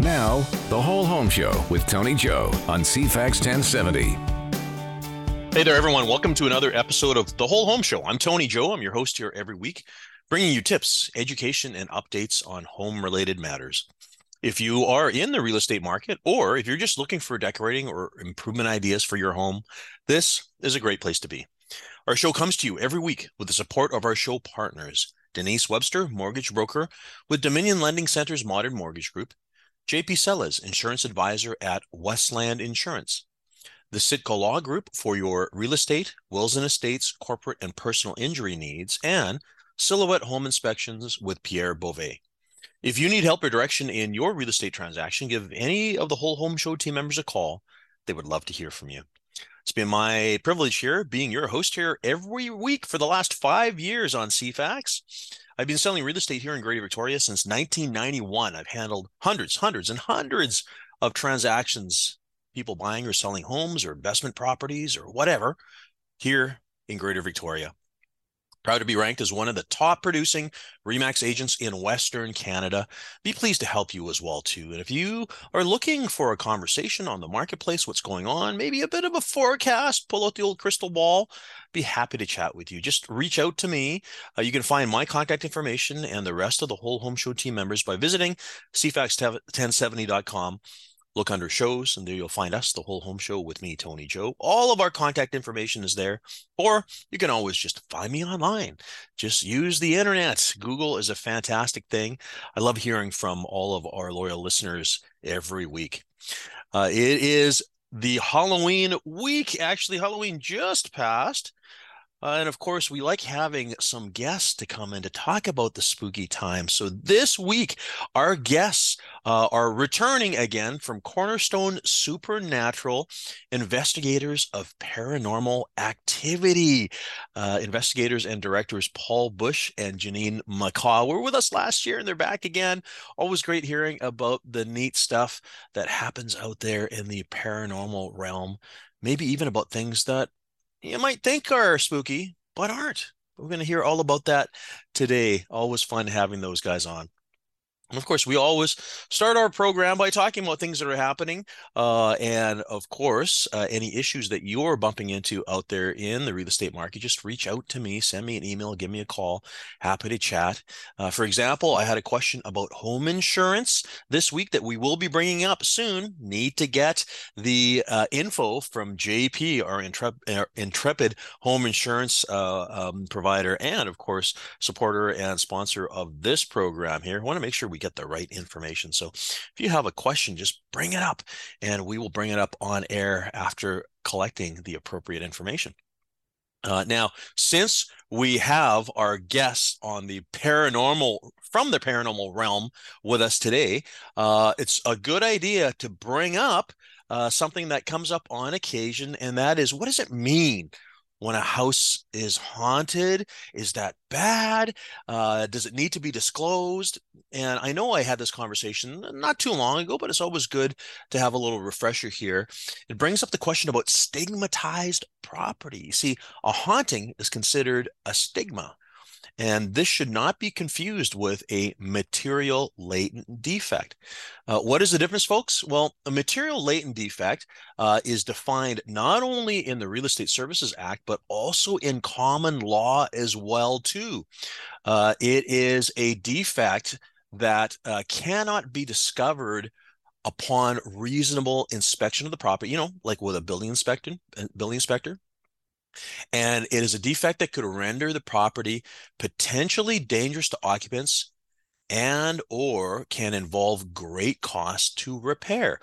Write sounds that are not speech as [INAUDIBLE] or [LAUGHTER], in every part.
Now, The Whole Home Show with Tony Joe on CFAX 1070. Hey there, everyone. Welcome to another episode of The Whole Home Show. I'm Tony Joe. I'm your host here every week, bringing you tips, education, and updates on home related matters. If you are in the real estate market, or if you're just looking for decorating or improvement ideas for your home, this is a great place to be. Our show comes to you every week with the support of our show partners Denise Webster, mortgage broker with Dominion Lending Center's Modern Mortgage Group, JP Sellers, insurance advisor at Westland Insurance, the Sitka Law Group for your real estate, wills and estates, corporate and personal injury needs, and Silhouette Home Inspections with Pierre Beauvais. If you need help or direction in your real estate transaction, give any of the Whole Home Show team members a call. They would love to hear from you. It's been my privilege here being your host here every week for the last five years on CFAX. I've been selling real estate here in Greater Victoria since 1991. I've handled hundreds, hundreds, and hundreds of transactions, people buying or selling homes or investment properties or whatever here in Greater Victoria. Proud to be ranked as one of the top producing REMAX agents in Western Canada. Be pleased to help you as well too. And if you are looking for a conversation on the marketplace, what's going on, maybe a bit of a forecast, pull out the old crystal ball, be happy to chat with you. Just reach out to me. Uh, you can find my contact information and the rest of the whole home show team members by visiting cfax1070.com look under shows and there you'll find us the whole home show with me tony joe. All of our contact information is there or you can always just find me online. Just use the internet. Google is a fantastic thing. I love hearing from all of our loyal listeners every week. Uh, it is the halloween week. Actually halloween just passed uh, and of course, we like having some guests to come in to talk about the spooky time. So this week, our guests uh, are returning again from Cornerstone Supernatural Investigators of Paranormal Activity. Uh, investigators and directors Paul Busch and Janine McCaw were with us last year, and they're back again. Always great hearing about the neat stuff that happens out there in the paranormal realm. Maybe even about things that you might think are spooky, but aren't. We're going to hear all about that today. Always fun having those guys on. And of course, we always start our program by talking about things that are happening. Uh, and of course, uh, any issues that you're bumping into out there in the real estate market, just reach out to me, send me an email, give me a call. Happy to chat. Uh, for example, I had a question about home insurance this week that we will be bringing up soon. Need to get the uh, info from JP, our intrepid, our intrepid home insurance uh, um, provider, and of course, supporter and sponsor of this program here. I want to make sure we we get the right information. So if you have a question, just bring it up and we will bring it up on air after collecting the appropriate information. Uh, now, since we have our guests on the paranormal from the paranormal realm with us today, uh, it's a good idea to bring up uh, something that comes up on occasion, and that is what does it mean when a house is haunted is that bad? Uh, does it need to be disclosed? And i know i had this conversation not too long ago but it's always good to have a little refresher here. It brings up the question about stigmatized property. See a haunting is considered a stigma and this should not be confused with a material latent defect. Uh, what is the difference, folks? Well, a material latent defect uh, is defined not only in the Real Estate Services Act, but also in common law as well, too. Uh, it is a defect that uh, cannot be discovered upon reasonable inspection of the property, you know, like with a building inspector, building inspector, and it is a defect that could render the property potentially dangerous to occupants and or can involve great cost to repair.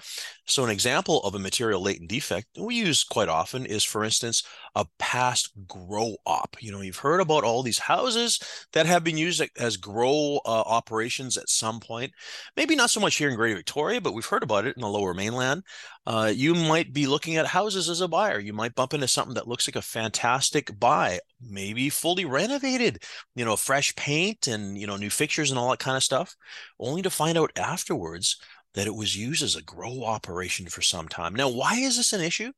So an example of a material latent defect we use quite often is for instance a past grow op. You know, you've heard about all these houses that have been used as grow uh, operations at some point. Maybe not so much here in Greater Victoria, but we've heard about it in the lower mainland. Uh, you might be looking at houses as a buyer. You might bump into something that looks like a fantastic buy, maybe fully renovated, you know, fresh paint and, you know, new fixtures and all that kind of stuff, only to find out afterwards that it was used as a grow operation for some time. Now, why is this an issue?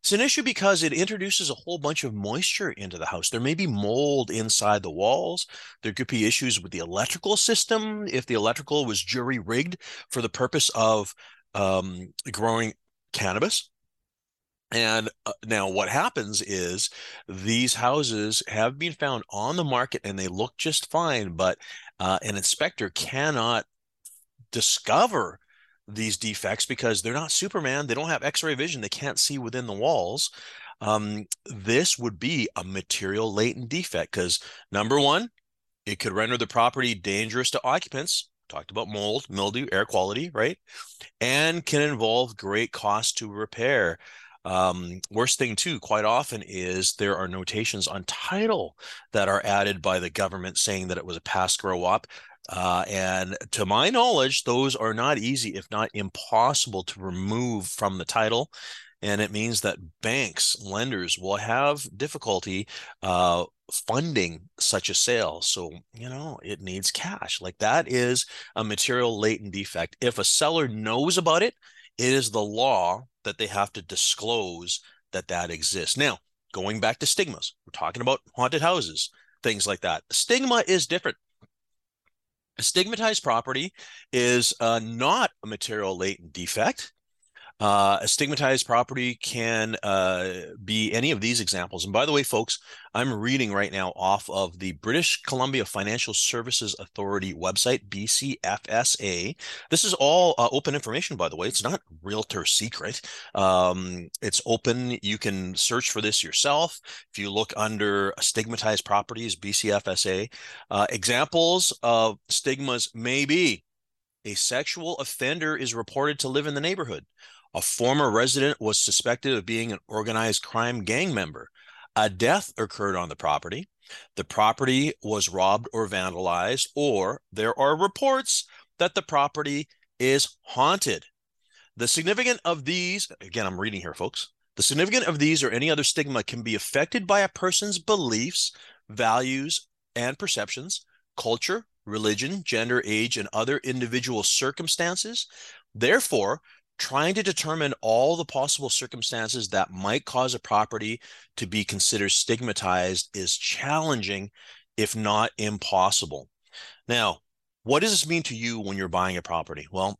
It's an issue because it introduces a whole bunch of moisture into the house. There may be mold inside the walls. There could be issues with the electrical system if the electrical was jury rigged for the purpose of um, growing cannabis. And uh, now, what happens is these houses have been found on the market and they look just fine, but uh, an inspector cannot discover these defects because they're not Superman. They don't have X ray vision. They can't see within the walls. Um, this would be a material latent defect because number one, it could render the property dangerous to occupants. Talked about mold, mildew, air quality, right? And can involve great cost to repair. Um, worst thing too, quite often is there are notations on title that are added by the government saying that it was a past grow op. Uh, and to my knowledge, those are not easy, if not impossible, to remove from the title. And it means that banks, lenders will have difficulty uh, funding such a sale. So, you know, it needs cash. Like that is a material latent defect. If a seller knows about it, it is the law that they have to disclose that that exists. Now, going back to stigmas, we're talking about haunted houses, things like that. Stigma is different. A stigmatized property is uh, not a material latent defect. Uh, a stigmatized property can uh, be any of these examples. And by the way, folks, I'm reading right now off of the British Columbia Financial Services Authority website, BCFSA. This is all uh, open information, by the way. It's not realtor secret. Um, it's open. You can search for this yourself. If you look under stigmatized properties, BCFSA, uh, examples of stigmas may be a sexual offender is reported to live in the neighborhood a former resident was suspected of being an organized crime gang member. A death occurred on the property. The property was robbed or vandalized, or there are reports that the property is haunted. The significant of these, again, I'm reading here, folks. The significant of these or any other stigma can be affected by a person's beliefs, values, and perceptions, culture, religion, gender, age, and other individual circumstances. Therefore, trying to determine all the possible circumstances that might cause a property to be considered stigmatized is challenging, if not impossible. Now, what does this mean to you when you're buying a property? Well,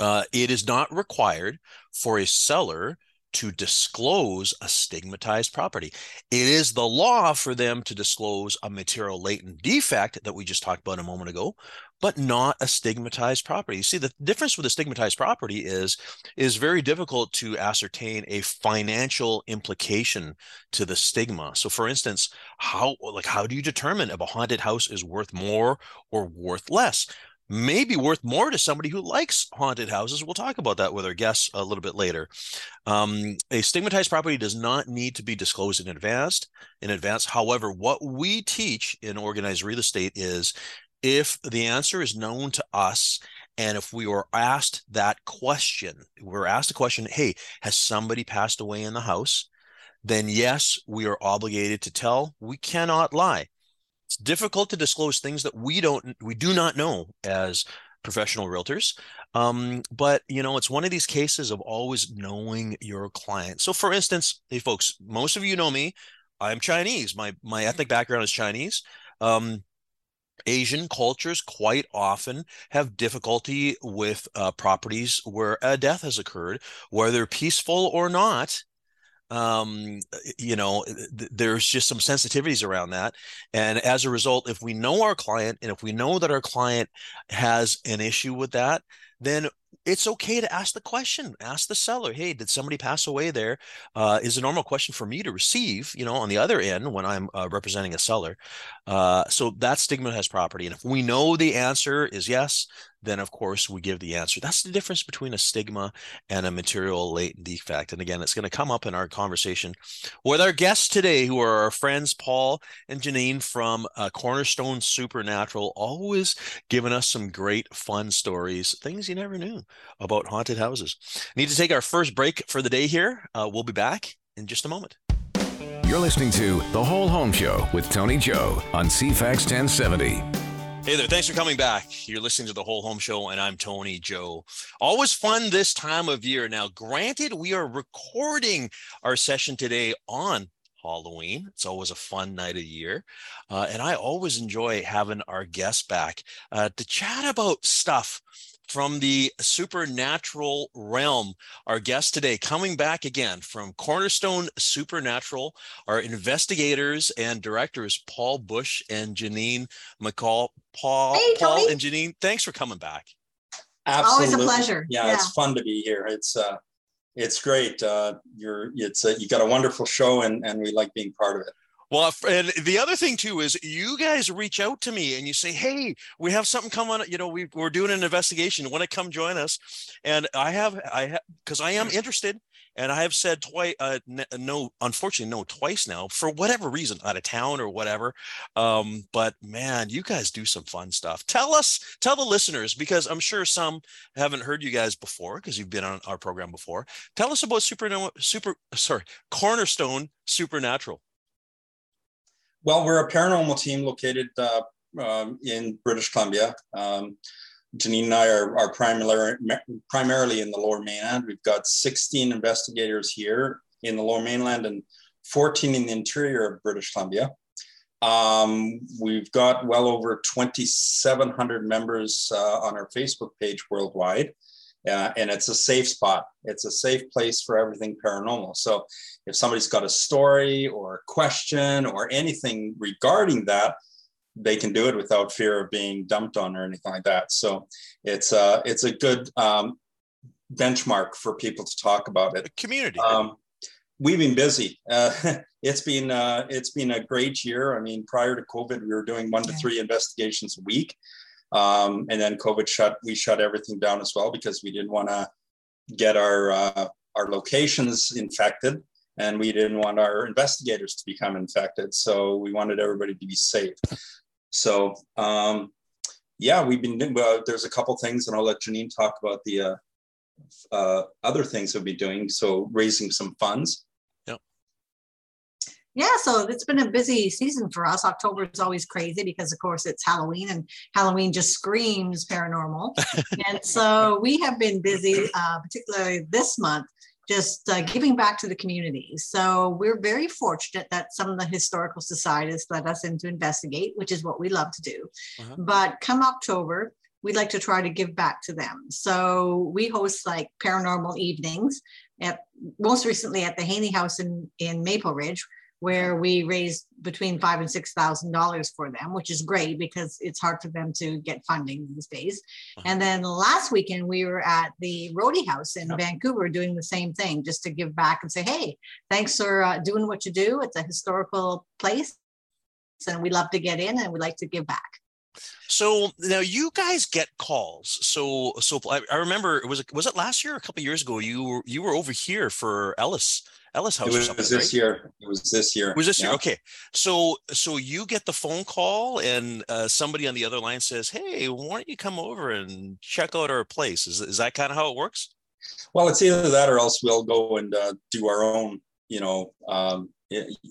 uh, it is not required for a seller to disclose a stigmatized property. It is the law for them to disclose a material latent defect that we just talked about a moment ago, but not a stigmatized property. You see, the difference with a stigmatized property is is very difficult to ascertain a financial implication to the stigma. So, for instance, how like how do you determine if a haunted house is worth more or worth less? Maybe worth more to somebody who likes haunted houses. We'll talk about that with our guests a little bit later. Um, a stigmatized property does not need to be disclosed in advance. In advance, however, what we teach in organized real estate is if the answer is known to us and if we were asked that question we're asked a question hey has somebody passed away in the house then yes we are obligated to tell we cannot lie it's difficult to disclose things that we don't we do not know as professional realtors. Um, but you know it's one of these cases of always knowing your client. So for instance hey folks most of you know me. I'm chinese. My my ethnic background is chinese. Um, Asian cultures quite often have difficulty with uh, properties where a death has occurred, whether peaceful or not. Um, you know, th- there's just some sensitivities around that. And as a result, if we know our client and if we know that our client has an issue with that, then it's okay to ask the question ask the seller hey did somebody pass away there? Uh, is a normal question for me to receive you know on the other end when i'm uh, representing a seller uh, so that stigmatized property and if we know the answer is yes then of course we give the answer. That's the difference between a stigma and a material latent defect. And again, it's going to come up in our conversation with our guests today, who are our friends Paul and Janine from uh, Cornerstone Supernatural, always giving us some great fun stories, things you never knew about haunted houses. Need to take our first break for the day here. Uh, we'll be back in just a moment. You're listening to The Whole Home Show with Tony Joe on CFAX 1070. Hey there, thanks for coming back. You're listening to the Whole Home Show, and I'm Tony Joe. Always fun this time of year. Now, granted, we are recording our session today on Halloween. It's always a fun night of year. Uh, and I always enjoy having our guests back uh, to chat about stuff from the supernatural realm. Our guest today coming back again from Cornerstone Supernatural, our investigators and directors, Paul Busch and Janine McCaw. Paul, hey, Paul and Janine, thanks for coming back. Absolutely. Always a pleasure. Yeah, yeah, it's fun to be here. It's uh it's great. Uh you're it's uh, you got a wonderful show and and we like being part of it. Well, and the other thing too is you guys reach out to me and you say, "Hey, we have something coming. You know, we, we're doing an investigation. Want to come join us?" And I have, I have, because I am interested, and I have said twice, uh, no, unfortunately, no, twice now for whatever reason, out of town or whatever. Um, but man, you guys do some fun stuff. Tell us, tell the listeners, because I'm sure some haven't heard you guys before because you've been on our program before. Tell us about Super, Super, sorry, Cornerstone Supernatural. Well, we're a paranormal team located uh, um, in British Columbia. Um, Janine and I are, are primarily, primarily in the lower mainland. We've got 16 investigators here in the lower mainland and 14 in the interior of British Columbia. Um, we've got well over 2,700 members uh, on our Facebook page worldwide. Uh, and it's a safe spot. It's a safe place for everything paranormal. So if somebody's got a story or a question or anything regarding that, they can do it without fear of being dumped on or anything like that. So it's a it's a good um, benchmark for people to talk about it. The community. Um, we've been busy. Uh, [LAUGHS] it's been uh, it's been a great year. I mean, prior to COVID, we were doing one to three investigations a week. Um, and then COVID shut, we shut everything down as well because we didn't want to get our, uh, our locations infected and we didn't want our investigators to become infected. So we wanted everybody to be safe. So um, yeah, we've been, uh, there's a couple things and I'll let Janine talk about the uh, uh other things we'll be doing. So raising some funds yeah, so it's been a busy season for us. October is always crazy because, of course, it's Halloween, and Halloween just screams paranormal. [LAUGHS] and so we have been busy, uh, particularly this month, just uh, giving back to the community. So we're very fortunate that some of the historical societies let us in to investigate, which is what we love to do. Uh-huh. But come October, we'd like to try to give back to them. So we host like paranormal evenings at most recently at the Haney House in, in Maple Ridge where we raised between five and six thousand dollars for them, which is great because it's hard for them to get funding these days. Uh-huh. And then last weekend we were at the Roedde House in Vancouver doing the same thing, just to give back and say, "Hey, thanks for uh, doing what you do. It's a historical place, and we love to get in and we like to give back." So now you guys get calls. So so I, I remember was it was it last year or a couple years ago you were you were over here for Ellice Ellice House. It was, was this right? year. It was this year. It was this yeah. year? Okay. So so you get the phone call and uh, somebody on the other line says, "Hey, why don't you come over and check out our place?" Is is that kind of how it works? Well, it's either that or else we'll go and uh, do our own, you know, um,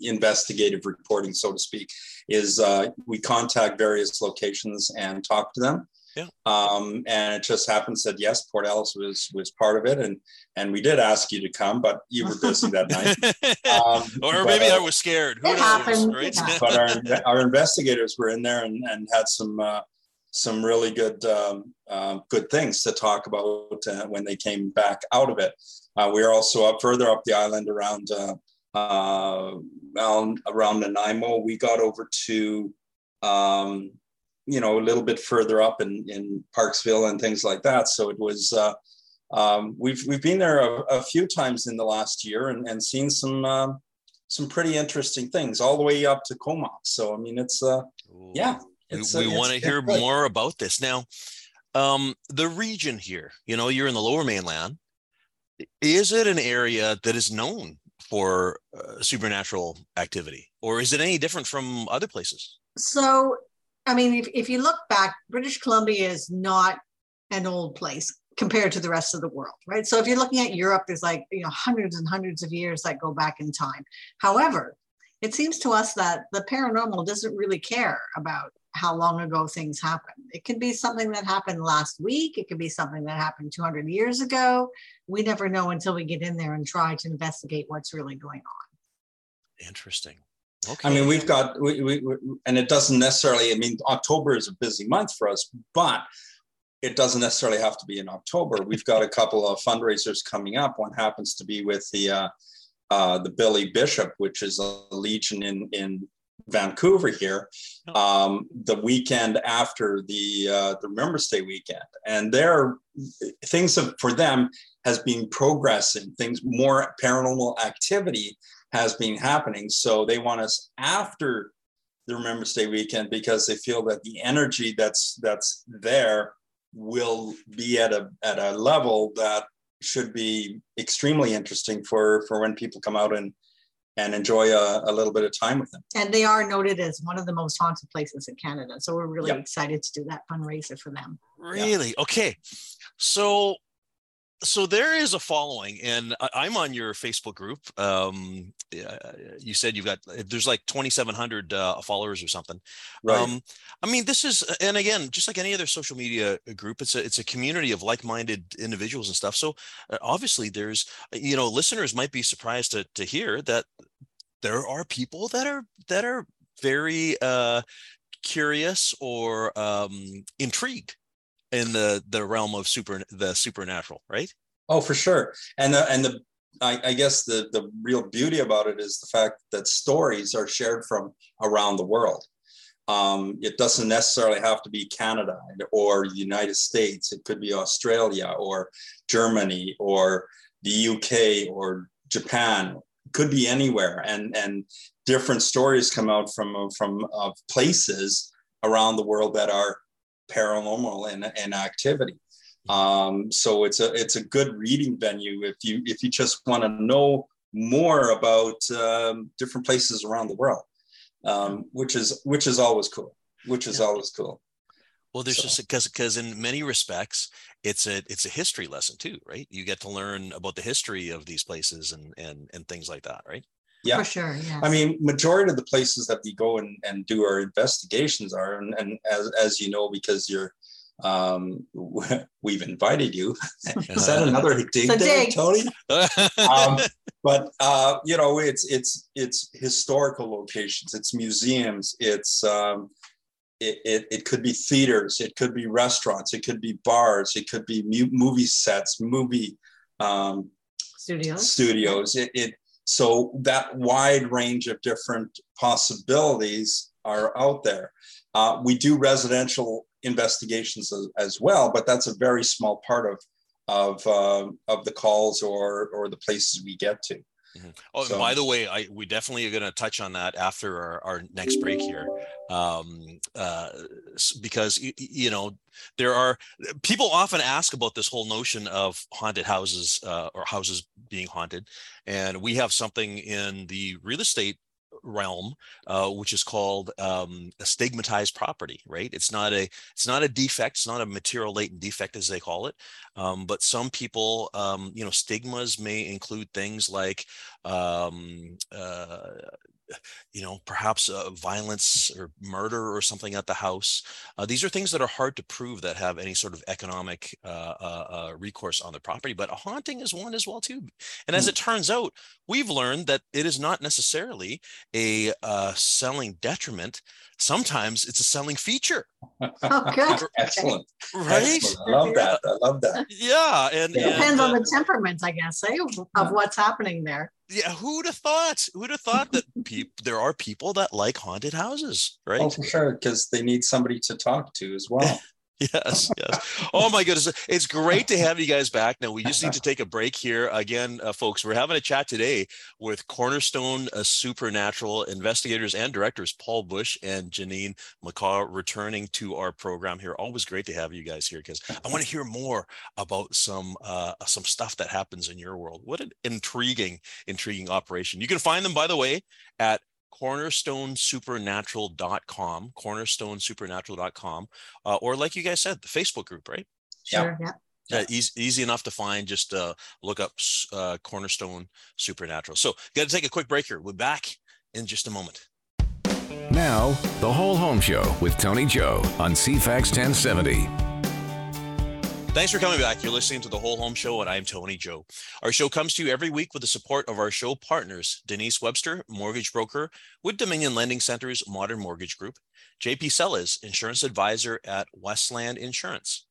investigative reporting, so to speak. Is uh, we contact various locations and talk to them yeah. Um, and it just happened. that yes, Port Ellice was was part of it, and and we did ask you to come, but you were busy that night. [LAUGHS] Um, or but, maybe uh, I was scared. Who it knows, happened. Right? but our our investigators were in there and, and had some uh, some really good um, uh, good things to talk about uh, when they came back out of it. Uh, we are also up further up the island around uh, around around Nanaimo. We got over to um, you know, a little bit further up in, in Parksville and things like that. So it was, uh, um, we've, we've been there a, a, few times in the last year and, and seen some, uh, some pretty interesting things all the way up to Comox. So, I mean, it's, uh, yeah. It's, we, we want to hear good. more about this now. Um, the region here, you know, you're in the lower mainland. Is it an area that is known for uh, supernatural activity or is it any different from other places? So I mean, if, if you look back, British Columbia is not an old place compared to the rest of the world, right? So if you're looking at Europe, there's like, you know, hundreds and hundreds of years that go back in time. However, it seems to us that the paranormal doesn't really care about how long ago things happened. It can be something that happened last week. It could be something that happened 200 years ago. We never know until we get in there and try to investigate what's really going on. Interesting. Okay. I mean, we've got, we, we, we, and it doesn't necessarily, I mean, October is a busy month for us, but it doesn't necessarily have to be in October. We've got a couple of fundraisers coming up. One happens to be with the, uh, uh, the Billy Bishop, which is a legion in, in Vancouver here, oh. um, the weekend after the uh, the Remembrance Day weekend, and their things have, for them has been progressing. Things more paranormal activity has been happening, so they want us after the Remembrance Day weekend because they feel that the energy that's that's there will be at a at a level that should be extremely interesting for for when people come out and and enjoy a, a, little bit of time with them. And they are noted as one of the most haunted places in Canada. So we're really yep. excited to do that fundraiser for them. Really? Yeah. Okay. So so there is a following and i'm on your facebook group um, you said you've got there's like 2700 uh, followers or something right. um, i mean this is and again just like any other social media group it's a it's a community of like-minded individuals and stuff so uh, obviously there's you know listeners might be surprised to, to hear that there are people that are that are very uh, curious or um, intrigued in the the realm of super the supernatural, right? Oh, for sure. And the and the I, I, guess the the real beauty about it is the fact that stories are shared from around the world. Um, it doesn't necessarily have to be Canada or the United States. It could be Australia or Germany or the UK or Japan. It could be anywhere, and and different stories come out from from uh, places around the world that are paranormal and, and activity. Um, so it's a it's a good reading venue if you if you just want to know more about um, different places around the world, um, which is which is always cool. Which is yeah. always cool. Well, there's so. just because because in many respects, it's a it's a history lesson too, right? You get to learn about the history of these places and and and things like that, right? Yeah, for sure. Yeah. I mean, majority of the places that we go and, and do our investigations are, and, and as as you know, because you're um, [LAUGHS] we've invited you. [LAUGHS] Is that [LAUGHS] another dig there, dig. Tony? um, but uh, you know, it's it's it's historical locations, it's museums, it's um, it, it, it could be theaters, it could be restaurants, it could be bars, it could be mu- movie sets, movie um, studios. Studios. It, it so that wide range of different possibilities are out there. Uh, we do residential investigations as, as, well, but that's a very small part of of uh, of the calls or or the places we get to. Mm-hmm. Oh, so, by the way, I we definitely are going to touch on that after our, our next break here, um, uh, because you know there are people often ask about this whole notion of haunted houses uh, or houses being haunted, and we have something in the real estate realm, uh, which is called um, a stigmatized property. Right? It's not a it's not a defect. It's not a material latent defect as they call it. Um, but some people, um, you know, stigmas may include things like um, uh, you know, perhaps uh, violence or murder or something at the house. Uh, these are things that are hard to prove that have any sort of economic uh, uh, uh recourse on the property. But a haunting is one as well too. And as hmm. it turns out, we've learned that it is not necessarily a uh, selling detriment. Sometimes it's a selling feature. Oh, [LAUGHS] good. Excellent. Right? Excellent. I love that. I love that. Yeah. And, it depends and, on the temperament, I guess, eh, of what's happening there yeah, who'd have thought? Who'd have thought that people there are people that like haunted houses, right? Oh, for sure, because they need somebody to talk to as well. [LAUGHS] yes, yes. Oh my goodness, it's great to have you guys back. Now we just need to [LAUGHS] take a break here again, uh, folks. We're having a chat today with Cornerstone uh, Supernatural investigators and directors Paul Busch and Janine McCaw returning to our program here. Always great to have you guys here because I want to hear more about some uh, some stuff that happens in your world. What an intriguing, intriguing operation. You can find them, by the way, at cornerstonesupernatural.com, cornerstonesupernatural.com, uh, or like you guys said, the Facebook group, right? Sure. Yeah. Yeah, easy, easy enough to find. Just uh, look up uh, Cornerstone Supernatural. So, got to take a quick break here. We're back in just a moment. Now, the whole home show with Tony Joe on CFAX 1070. Thanks for coming back. You're listening to the Whole Home Show, and I'm Tony Joe. Our show comes to you every week with the support of our show partners Denise Webster, mortgage broker with Dominion Lending Center's Modern Mortgage Group, JP Sellas, insurance advisor at Westland Insurance,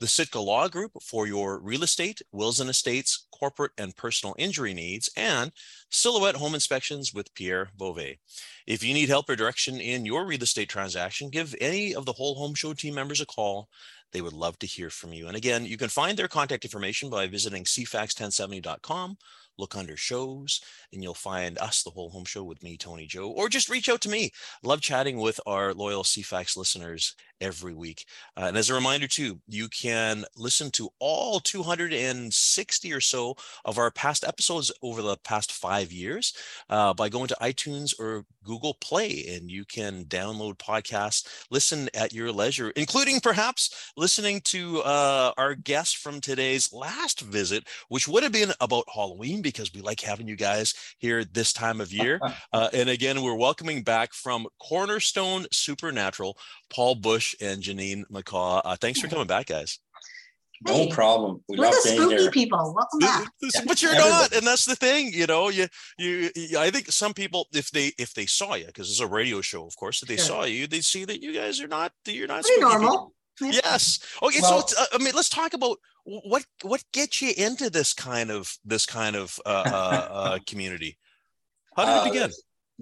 the Sitka Law Group for your real estate, wills and estates, corporate and personal injury needs, and Silhouette Home Inspections with Pierre Beauvais. If you need help or direction in your real estate transaction, give any of the Whole Home Show team members a call they would love to hear from you. And again, you can find their contact information by visiting cfax1070.com. Look under shows, and you'll find us, the whole home show with me, Tony Joe, or just reach out to me. Love chatting with our loyal CFAX listeners every week. Uh, and as a reminder, too, you can listen to all 260 or so of our past episodes over the past five years uh, by going to iTunes or Google Play, and you can download podcasts, listen at your leisure, including perhaps listening to uh, our guest from today's last visit, which would have been about Halloween because we like having you guys here this time of year. [LAUGHS] Uh, and again, we're welcoming back from Cornerstone Supernatural, Paul Busch and Janine McCaw. Uh, thanks for coming back, guys. No Hey, problem. We We're love the being spooky here. people. Welcome back. But you're Everybody. not, and that's the thing. You know, you, you, you- I think some people, if they, if they saw you, because it's a radio show, of course, if they Sure. saw you, they see that you guys are not, you're not Pretty spooky normal. people. Yeah. Yes. Okay. so, Well- it's, uh, I mean, let's talk about what what gets you into this kind of this kind of uh, uh, uh, [LAUGHS] community. How did Uh, it begin?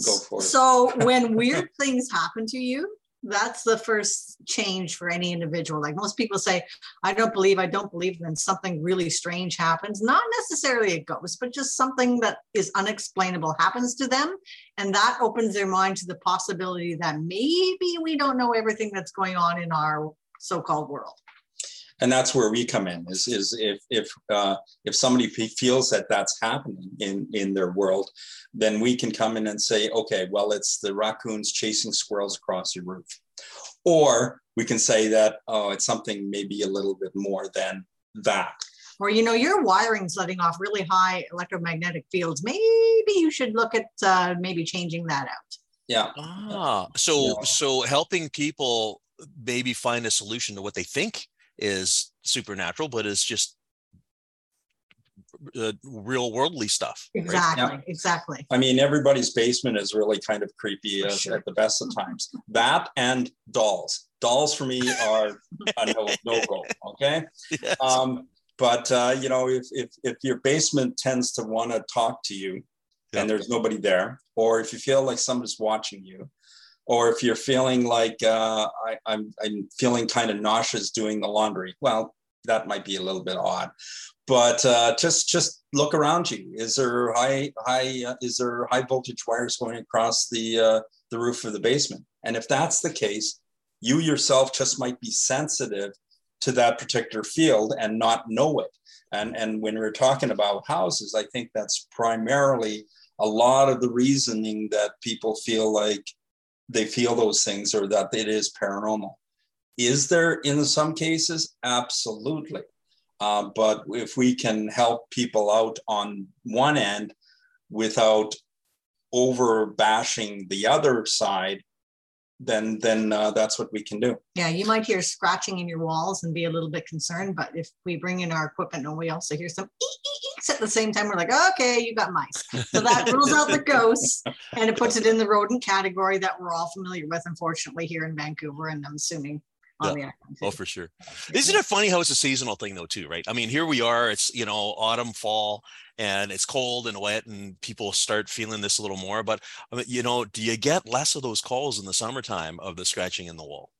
Go for it. So when weird things happen to you, that's the first change for any individual. Like most people say, I don't believe, I don't believe, then something really strange happens. Not necessarily a ghost, but just something that is unexplainable happens to them. And that opens their mind to the possibility that maybe we don't know everything that's going on in our so-called world. And that's where we come in is, is if if uh, if somebody fe- feels that that's happening in in their world then we can come in and say okay well it's the raccoons chasing squirrels across your roof or we can say that oh it's something maybe a little bit more than that Or, you know, your wiring's letting off really high electromagnetic fields. Maybe you should look at uh, maybe changing that out. yeah Ah, so Yeah. so helping people maybe find a solution to what they think is supernatural, but is just uh, real worldly stuff. right? Exactly. Exactly. i mean everybody's basement is really kind of creepy For uh, sure. at the best of times that and dolls dolls for me are [LAUGHS] a no, no go okay Yes. Um, but uh, you know, if, if if your basement tends to want to talk to you, Yeah. and there's nobody there, or if you feel like somebody's watching you, or if you're feeling like uh, I, I'm I'm feeling kind of nauseous doing the laundry, well, that might be a little bit odd. But uh, just just look around you. Is there high high uh, is there high voltage wires going across the uh, the roof of the basement? And if that's the case, you yourself just might be sensitive to that particular field and not know it. And, and when we're talking about houses, I think that's primarily a lot of the reasoning that people feel like they feel those things or that it is paranormal. Is there in some cases? Absolutely. Uh, but if we can help people out on one end without over bashing the other side, then then uh, that's what we can do. Yeah, you might hear scratching in your walls and be a little bit concerned, but if we bring in our equipment and we also hear some eeks at the same time, we're like, okay, you got mice. So that rules out the ghosts and it puts it in the rodent category that we're all familiar with, unfortunately, here in Vancouver, and I'm assuming on the island. Oh, for sure. Isn't it funny how it's a seasonal thing though, too, right? I mean, here we are, it's you know, autumn, fall, and it's cold and wet, and people start feeling this a little more. But I mean, you know, do you get less of those calls in the summertime of the scratching in the wall?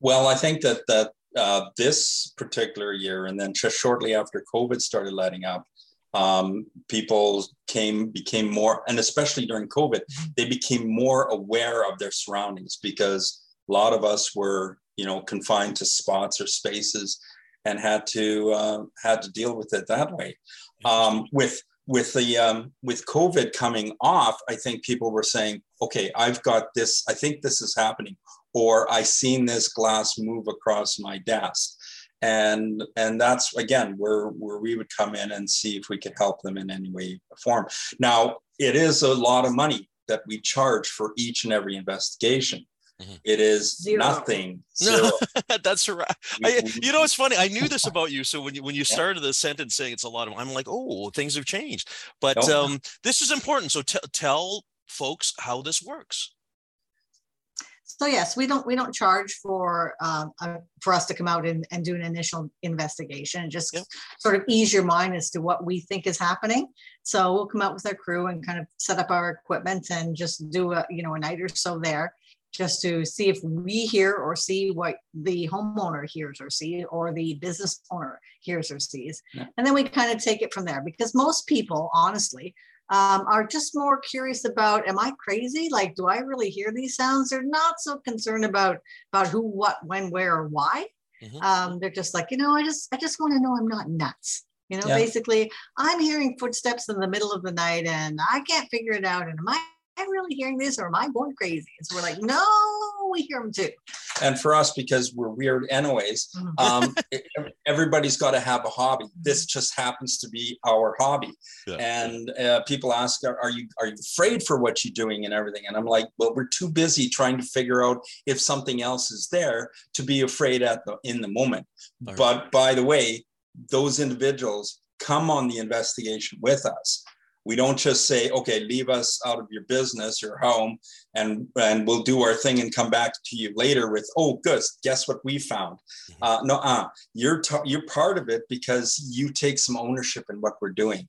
Well, I think that that uh, this particular year, and then just shortly after COVID started letting up, um, people came became more, and especially during COVID, they became more aware of their surroundings because a lot of us were, you know, confined to spots or spaces, and had to uh, had to deal with it that way. Um, with with the um, with COVID coming off, I think people were saying, "Okay, I've got this. I think this is happening." or I seen this glass move across my desk. And and that's again where where we would come in and see if we could help them in any way or form. Now it is a lot of money that we charge for each and every investigation. Mhm. It is Zero. nothing. No, [LAUGHS] Zero. [LAUGHS] that's right. I, you know, it's funny. I knew this about you. So when you when you [LAUGHS] Yeah. started the sentence saying it's a lot of, I'm like, oh, things have changed. But No. um, this is important. So t- tell folks how this works. So yes, we don't, we don't charge for, um, uh, for us to come out and, and do an initial investigation, and just Yep. sort of ease your mind as to what we think is happening. So we'll come out with our crew and kind of set up our equipment and just do a, you know, a night or so there, just to see if we hear or see what the homeowner hears or see, or the business owner hears or sees. Yeah. And then we kind of take it from there, because most people, honestly, um, are just more curious about am i crazy like do i really hear these sounds they're not so concerned about about who what when where or why Mhm. um, they're just like you know i just i just want to know i'm not nuts you know Yeah. basically i'm hearing footsteps in the middle of the night and i can't figure it out and am i I really hearing this or am i going crazy and so we're like no we hear them too and for us, because we're weird anyways, Mhm. um, everybody's got to have a hobby. This just happens to be our hobby. Yeah. And uh, people ask, are, are you are you afraid for what you're doing and everything? And I'm like, well, we're too busy trying to figure out if something else is there to be afraid at the in the moment. All right. But by the way, those individuals come on the investigation with us. We don't just say, okay, leave us out of your business or home and, and we'll do our thing and come back to you later with, oh, good, guess what we found? Mhm. Uh, no, uh, you're, t- you're part of it because you take some ownership in what we're doing.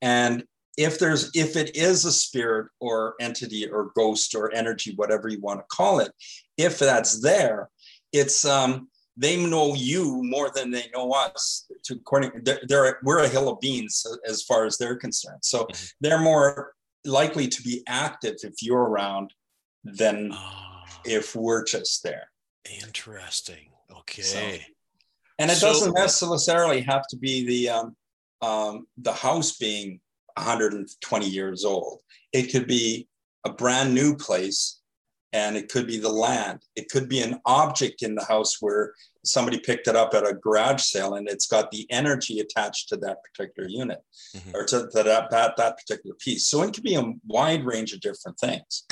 And if there's, if it is a spirit or entity or ghost or energy, whatever you want to call it, if that's there, it's, um, they know you more than they know us. To according, they're, they're we're a hill of beans as far as they're concerned. So Mhm. they're more likely to be active if you're around than Ah, if we're just there. interesting. Okay. And it So- doesn't necessarily have to be the um, um, the house being 120 years old. It could be a brand new place, and it could be the land. It could be an object in the house where somebody picked it up at a garage sale, and it's got the energy attached to that particular unit Mhm. or to, to that, that that particular piece. So it can be a wide range of different things.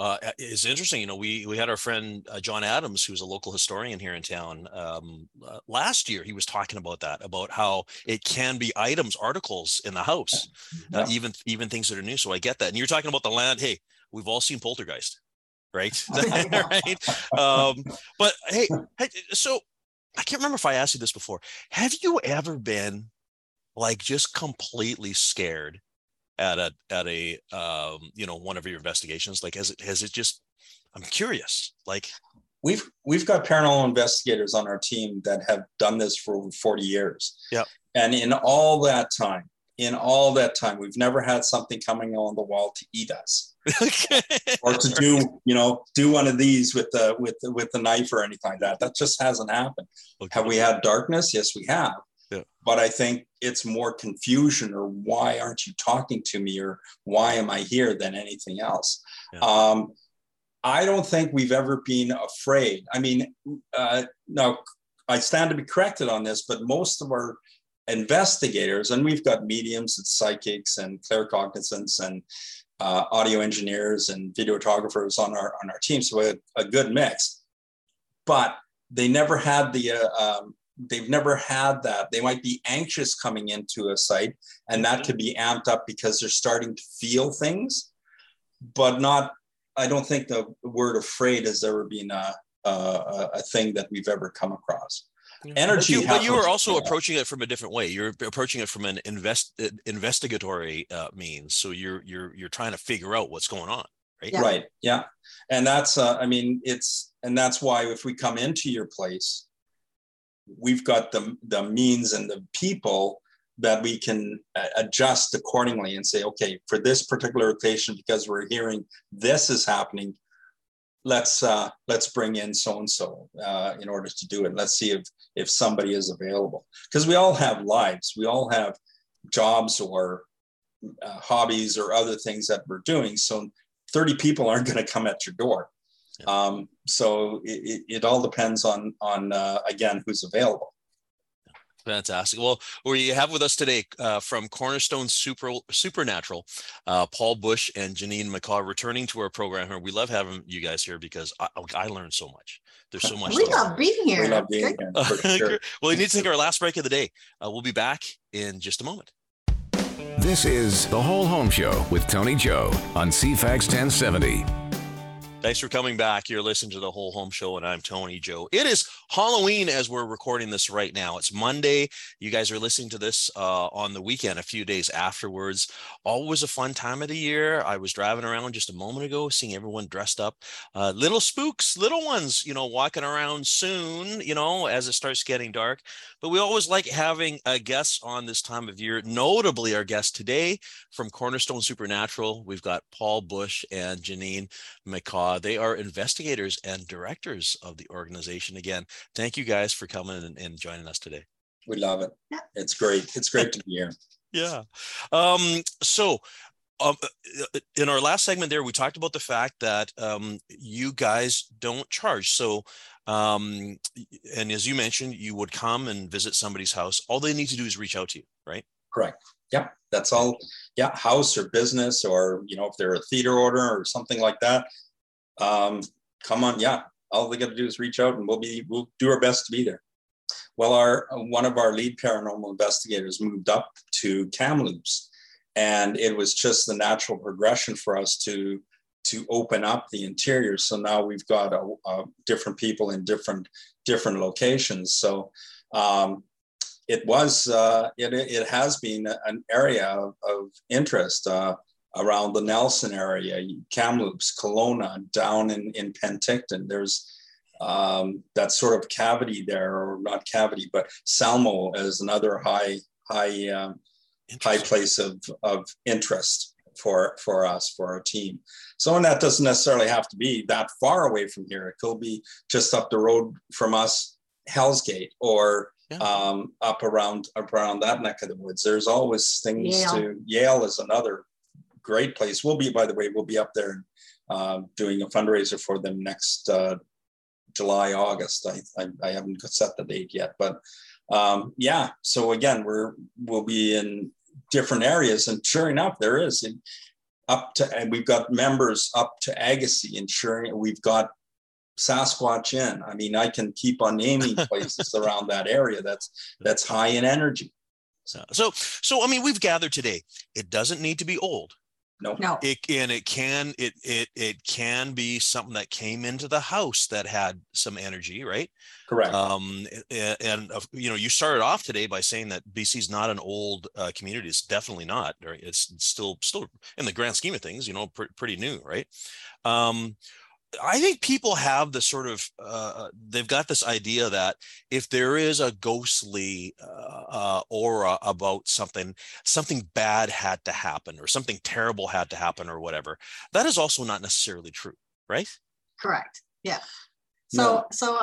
Uh, it's interesting. You know, we we had our friend uh, John Adams, who's a local historian here in town. Um, uh, last year, he was talking about that, about how it can be items, articles in the house, uh, Yeah. even even things that are new. So I get that. And you're talking about the land. Hey, we've all seen Poltergeist, right? [LAUGHS] [LAUGHS] right. Um, but hey, hey, so I can't remember if I asked you this before. Have you ever been like just completely scared at a at a um, you know one of your investigations? Like, has it has it just? I'm curious. Like, we've we've got paranormal investigators on our team that have done this for over 40 years. Yeah. And in all that time, in all that time, we've never had something coming on the wall to eat us or to do, you know, do one of these with the with the, with the knife or anything like that. That just hasn't happened. Okay. Have we had darkness? Yes, we have. Yeah. But I think it's more confusion or why aren't you talking to me or why am I here than anything else. Yeah. Um, I don't think we've ever been afraid. I mean, uh, now I stand to be corrected on this, but most of our investigators, and we've got mediums and psychics and claircognizants and uh, audio engineers and videographers on our on our team, so have a good mix. But they never had the uh, um, they've never had that. They might be anxious coming into a site, and that could be amped up because they're starting to feel things, but not. I don't think the word afraid has ever been a, a, a thing that we've ever come across. Energy But you, but you happens- were also yeah. approaching it from a different way. You're approaching it from an invest uh, investigatory uh, means. So you're you're you're trying to figure out what's going on, right? Yeah. Right. Yeah. And that's, uh, I mean, it's, and that's why if we come into your place, we've got the, the means and the people that we can uh, adjust accordingly and say, okay, for this particular location, because we're hearing this is happening, let's, uh, let's bring in so-and-so uh, in order to do it. Let's see if, if somebody is available. Because we all have lives. We all have jobs or uh, hobbies or other things that we're doing. So 30 people aren't going to come at your door. Yeah. Um, so it, it, it all depends on, on uh, again, who's available. Fantastic. Well, we have with us today uh, from Cornerstone Super Supernatural, uh, Paul Busch and Janine McCaw returning to our program here. We love having you guys here because I, I learned so much. There's so much. We love being here. We love being here. [LAUGHS] Sure. well, we need to take our last break of the day. Uh, we'll be back in just a moment. This is The Whole Home Show with Tony Joe on CFAX 1070. Thanks for coming back. You're listening to the Whole Home Show, and I'm Tony Joe. It is Halloween as we're recording this right now. It's Monday. You guys are listening to this uh, on the weekend, a few days afterwards. Always a fun time of the year. I was driving around just a moment ago, seeing everyone dressed up. Uh, little spooks, little ones, you know, walking around soon, you know, as it starts getting dark. But we always like having a guest on this time of year, notably our guest today from Cornerstone Supernatural. We've got Paul Busch and Janine McCaw. Uh, they are investigators and directors of the organization. Again, thank you guys for coming and, and joining us today. We love it. It's great. It's great to be here. [LAUGHS] Yeah. Um, so, um, uh, in our last segment there, we talked about the fact that um, you guys don't charge. So, um, and as you mentioned, you would come and visit somebody's house. All they need to do is reach out to you, right? Correct. Yeah, that's all. Yeah, house or business, or you know, if they're a theater order or something like that, um, come on, yeah, all they got to do is reach out and we'll be, we'll do our best to be there. Well, our one of our lead paranormal investigators moved up to Kamloops, and it was just the natural progression for us to to open up the interior. So now we've got a, a different people in different different locations. So um, it was uh, it it has been an area of, of interest. Uh, around the Nelson area, Kamloops, Kelowna, down in, in Penticton. There's um, that sort of cavity there, or not cavity, but Salmo is another high, high, um, high place of, of interest for, for us, for our team. So, and that doesn't necessarily have to be that far away from here. It could be just up the road from us, Hell's Gate, or yeah. um, up around up around that neck of the woods. There's always things Yale. to Yale is another great place. We'll be, by the way, we'll be up there uh, doing a fundraiser for them next uh, July, August. I, I, I, haven't set the date yet, but um, yeah. So again, we're we'll be in different areas, and sure enough, there is in, up to, and we've got members up to Agassiz, sure, we've got Sasquatch Inn. I mean, I can keep on naming [LAUGHS] places around that area. That's that's high in energy. So, so, so I mean, we've gathered today. It doesn't need to be old. No. No. It and it can it it it can be something that came into the house that had some energy, right? Correct. Um, and, and uh, you know, you started off today by saying that BC is not an old uh, community. It's definitely not. Right? It's still still in the grand scheme of things, you know, pr- pretty new, right? Um, I think people have the sort of uh, they've got this idea that if there is a ghostly uh, uh, aura about something, something bad had to happen or something terrible had to happen or whatever. That is also not necessarily true, right? Correct. Yeah. So no. so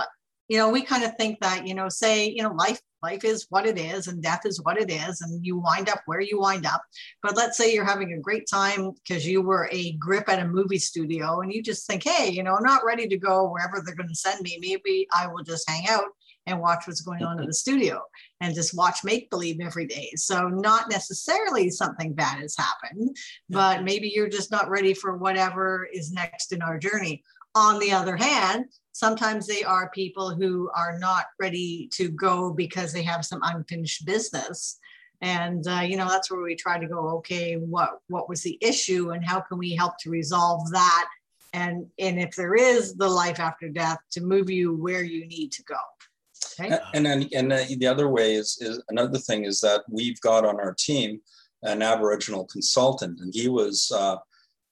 you know we kind of think that you know say you know life life is what it is and death is what it is and you wind up where you wind up but let's say you're having a great time because you were a grip at a movie studio and you just think hey you know i'm not ready to go wherever they're going to send me maybe i will just hang out and watch what's going on in the studio and just watch make believe every day. So, not necessarily something bad has happened, but maybe you're just not ready for whatever is next in our journey. On the other hand, sometimes they are people who are not ready to go because they have some unfinished business. And uh, you know that's where we try to go okay what what was the issue and how can we help to resolve that? And and if there is the life after death to move you where you need to go. Okay? and then and the other way is is another thing is that we've got on our team an aboriginal consultant and he was uh,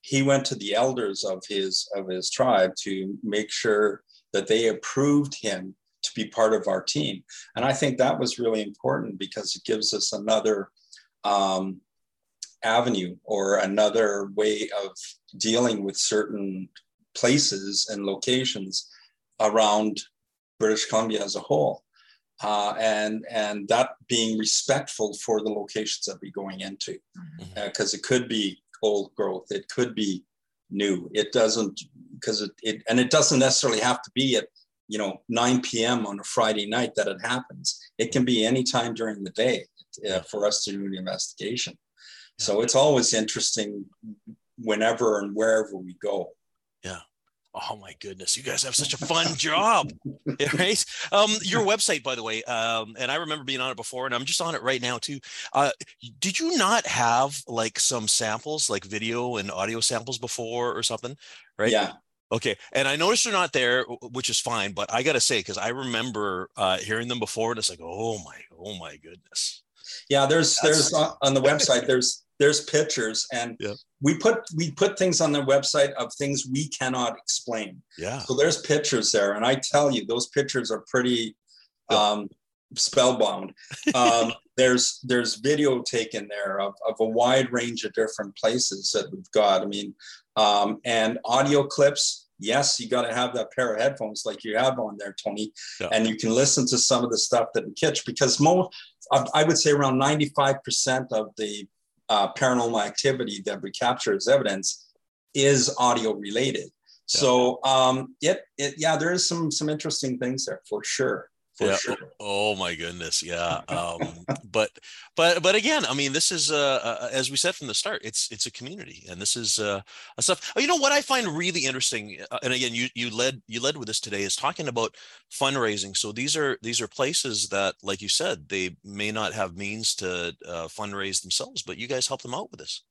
he went to the elders of his of his tribe to make sure that they approved him to be part of our team. And I think that was really important because it gives us another um, avenue or another way of dealing with certain places and locations around British Columbia as a whole. Uh, and and that being respectful for the locations that we're going into, because mm-hmm. uh, it could be old growth, it could be new. It doesn't because it, it and it doesn't necessarily have to be at you know 9 p.m on a friday night that it happens. It can be any time during the day uh, for us to do the investigation. So it's always interesting whenever and wherever we go oh my goodness you guys have such a fun job [LAUGHS] right um your website by the way um and i remember being on it before and i'm just on it right now too uh did you not have like some samples like video and audio samples before or something right yeah Okay, and I noticed they're not there, which is fine. But I got to say, because I remember uh, hearing them before, and it's like, oh my, oh my goodness. Yeah, there's That's... there's on the [LAUGHS] website there's there's pictures, and yeah. We put we put things on the website of things we cannot explain. Yeah. So there's pictures there, and I tell you, those pictures are pretty um, spellbound. Um, [LAUGHS] there's there's video taken there of, of a wide range of different places that we've got. I mean, um, and audio clips yes, you got to have that pair of headphones like you have on there, Tony, yeah. and you can listen to some of the stuff that we catch because most, I would say around 95% of the uh, paranormal activity that we capture as evidence is audio related. Yeah. So um, it, it, yeah, there is some some interesting things there for sure yeah. sure. Oh my goodness, yeah. [LAUGHS] Um, but but but again, I mean, this is uh, uh, as we said from the start, it's it's a community, and this is uh, a stuff. Oh, you know what I find really interesting, uh, and again, you you led you led with this today is talking about fundraising. So these are these are places that, like you said, they may not have means to uh, fundraise themselves, but you guys help them out with this.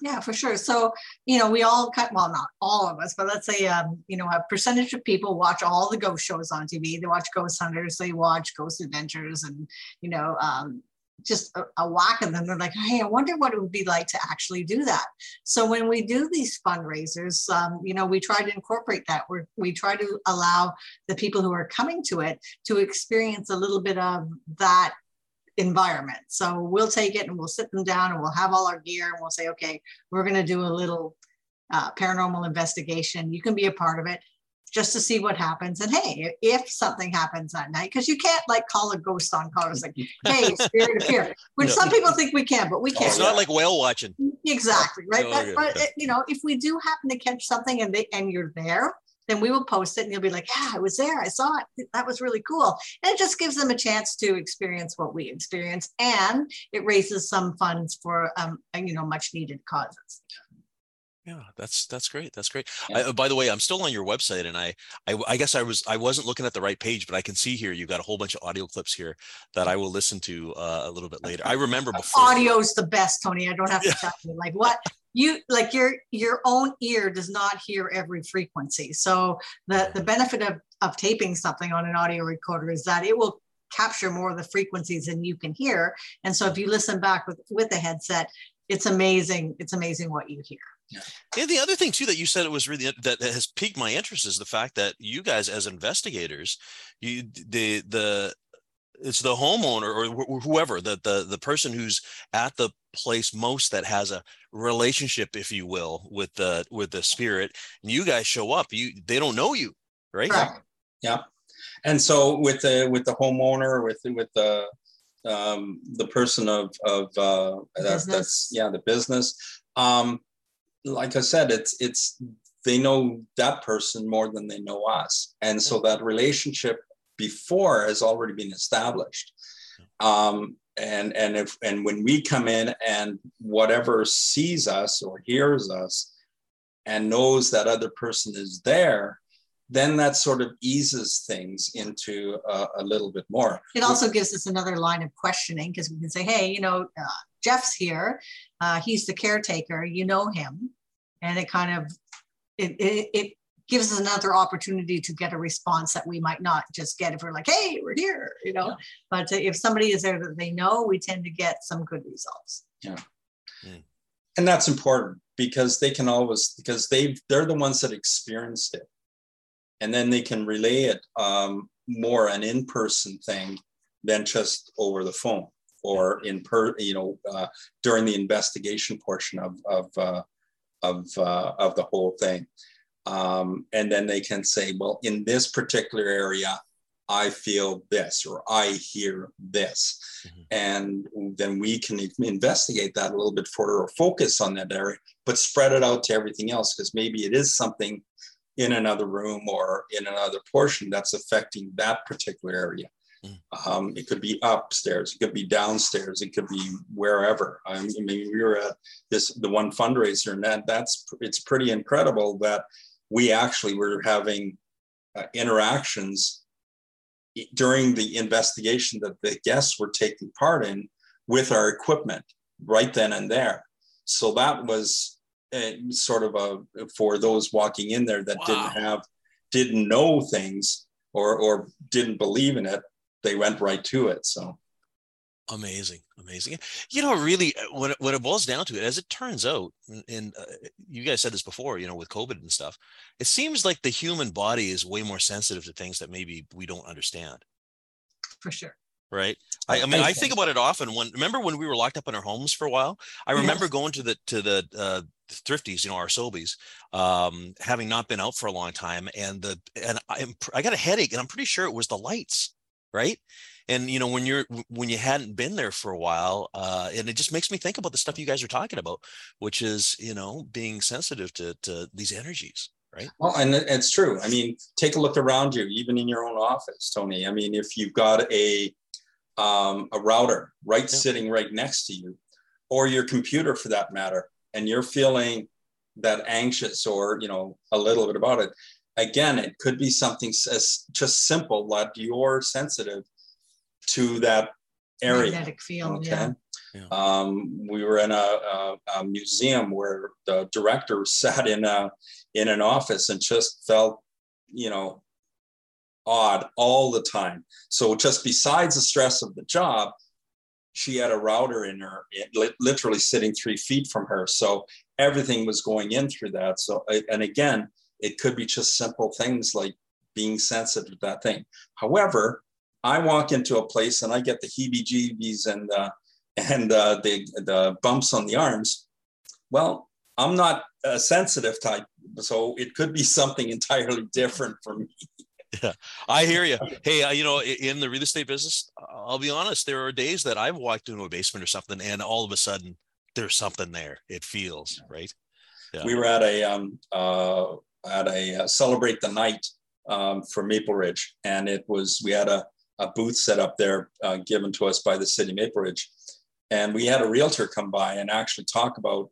Yeah, for sure. So, you know, we all cut, well, not all of us, but let's say, um, you know, a percentage of people watch all the ghost shows on TV. They watch Ghost Hunters, they watch Ghost Adventures, and, you know, um, just a, a whack of them. They're like, hey, I wonder what it would be like to actually do that. So when we do these fundraisers, um, you know, we try to incorporate that. we we try to allow the people who are coming to it to experience a little bit of that environment. So we'll take it and we'll sit them down and we'll have all our gear and we'll say, okay, we're going to do a little uh, paranormal investigation. You can be a part of it just to see what happens. And hey, if something happens that night, because you can't like call a ghost on cars like, hey, [LAUGHS] spirit appear, which no. some people think we can, but we can't. It's not like whale watching. Exactly right. but, but it, you know, if we do happen to catch something and they and you're there, then we will post it and you'll be like, yeah, I was there. I saw it. That was really cool. And it just gives them a chance to experience what we experience. And it raises some funds for, um, you know, much needed causes. Yeah, that's that's great. That's great. Yeah. I, uh, by the way, I'm still on your website, and I, I, I guess I was I wasn't looking at the right page, but I can see here you've got a whole bunch of audio clips here that I will listen to uh, a little bit later. I remember [LAUGHS] before. Audio's the best, Tony. I don't have to yeah. tell you. Like what you like your your own ear does not hear every frequency. So the the benefit of of taping something on an audio recorder is that it will capture more of the frequencies than you can hear. And so if you listen back with with a headset, it's amazing. It's amazing what you hear. Yeah. And the other thing too that you said it was really that has piqued my interest is the fact that you guys as investigators, you the the it's the homeowner or whoever the the the person who's at the place most that has a relationship if you will with the with the spirit and you guys show up you they don't know you right yeah, yeah. and so with the with the homeowner with with the um the person of of uh that, that's yeah the business um like i said it's it's they know that person more than they know us. And so that relationship before has already been established. Um, and and if and when we come in and whatever sees us or hears us and knows that other person is there then that sort of eases things into a, a little bit more. It also gives us another line of questioning because we can say hey you know uh, jeff's here uh, he's the caretaker you know him and it kind of it, it, it gives us another opportunity to get a response that we might not just get if we're like, hey, we're here, you know. Yeah. But if somebody is there that they know, we tend to get some good results. Yeah. Mm. And that's important because they can always because they they're the ones that experienced it. And then they can relay it um, more an in-person thing than just over the phone or in per you know uh, during the investigation portion of of uh, of uh, of the whole thing. Um, and then they can say, well, in this particular area, I feel this or I hear this. Mm-hmm. And then we can investigate that a little bit further or focus on that area, but spread it out to everything else because maybe it is something in another room or in another portion that's affecting that particular area. Um, it could be upstairs, it could be downstairs, it could be wherever. I mean, we were at this the one fundraiser, and that that's it's pretty incredible that we actually were having uh, interactions during the investigation that the guests were taking part in with our equipment right then and there. So that was uh, sort of a for those walking in there that wow. didn't have didn't know things or or didn't believe in it they went right to it so. Amazing amazing. You know really uh, when it, when it boils down to it as it turns out and uh, you guys said this before you know with covid and stuff it seems like the human body is way more sensitive to things that maybe we don't understand. For sure. Right? I, I, mean i think about it often when remember when we were locked up in our homes for a while? I remember yes. going to the to the uh, thrifties, you know, our Sobeys, um, having not been out for a long time, and the and I, I got a headache, and I'm pretty sure it was the lights, right? And you know, when you're when you hadn't been there for a while, uh, and it just makes me think about the stuff you guys are talking about, which is you know being sensitive to to these energies, right? Well, and it's true. I mean, take a look around you, even in your own office, Tony. I mean, if you've got a um, a router right yeah. sitting right next to you, or your computer for that matter, and you're feeling that anxious or you know a little bit about it again it could be something as just simple that you're sensitive to that area magnetic field okay yeah. Yeah. Um, we were in a, a, a, museum where the director [LAUGHS] sat in a in an office and just felt you know odd all the time so just besides the stress of the job she had a router in her, literally sitting three feet from her. So everything was going in through that. So, and again, it could be just simple things like being sensitive to that thing. However, I walk into a place and I get the heebie-jeebies and uh, and uh, the the bumps on the arms. Well, I'm not a sensitive type, so it could be something [LAUGHS] entirely different for me. Yeah, I hear you. Hey, uh, you know, in the real estate business, I'll be honest. There are days that I've walked into a basement or something, and all of a sudden, there's something there. It feels right. Yeah. We were at a um, uh, at a uh, celebrate the night um, for Maple Ridge, and it was we had a, a booth set up there uh, given to us by the city of Maple Ridge, and we had a realtor come by and actually talk about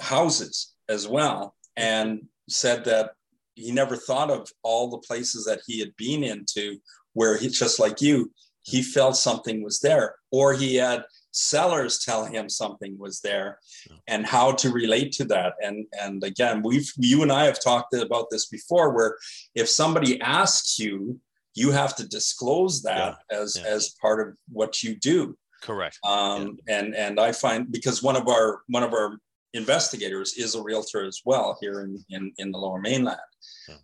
houses as well, and said that he never thought of all the places that he had been into where he just like you he felt something was there. Or he had sellers tell him something was there and how to relate to that. And and again we've you and i have talked about this before where if somebody asks you you have to disclose that yeah. as yeah. as part of what you do. Correct. Um yeah. and and i find because one of our one of our investigators is a realtor as well here in in, in the lower mainland.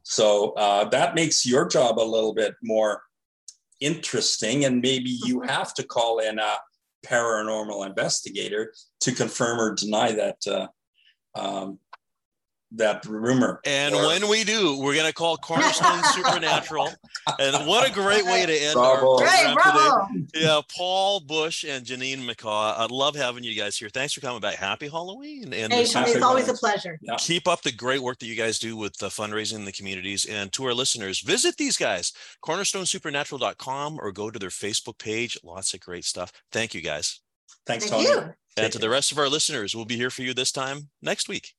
So uh, that makes your job a little bit more interesting, and maybe you have to call in a paranormal investigator to confirm or deny that uh, um, that rumor. And or, when we do, we're going to call Cornerstone Supernatural. [LAUGHS] And what a great way to end bravo. our program bravo. today. Yeah, Paul Busch and Janine McCaw. I love having you guys here. Thanks for coming back. Happy Halloween. And hey, it's always a pleasure. Yeah. Keep up the great work that you guys do with the fundraising in the communities. And to our listeners, visit these guys, cornerstonesupernatural.com or go to their Facebook page. Lots of great stuff. Thank you guys. Thanks, Thank Tony. You. And Take to the rest of our listeners, we'll be here for you this time next week.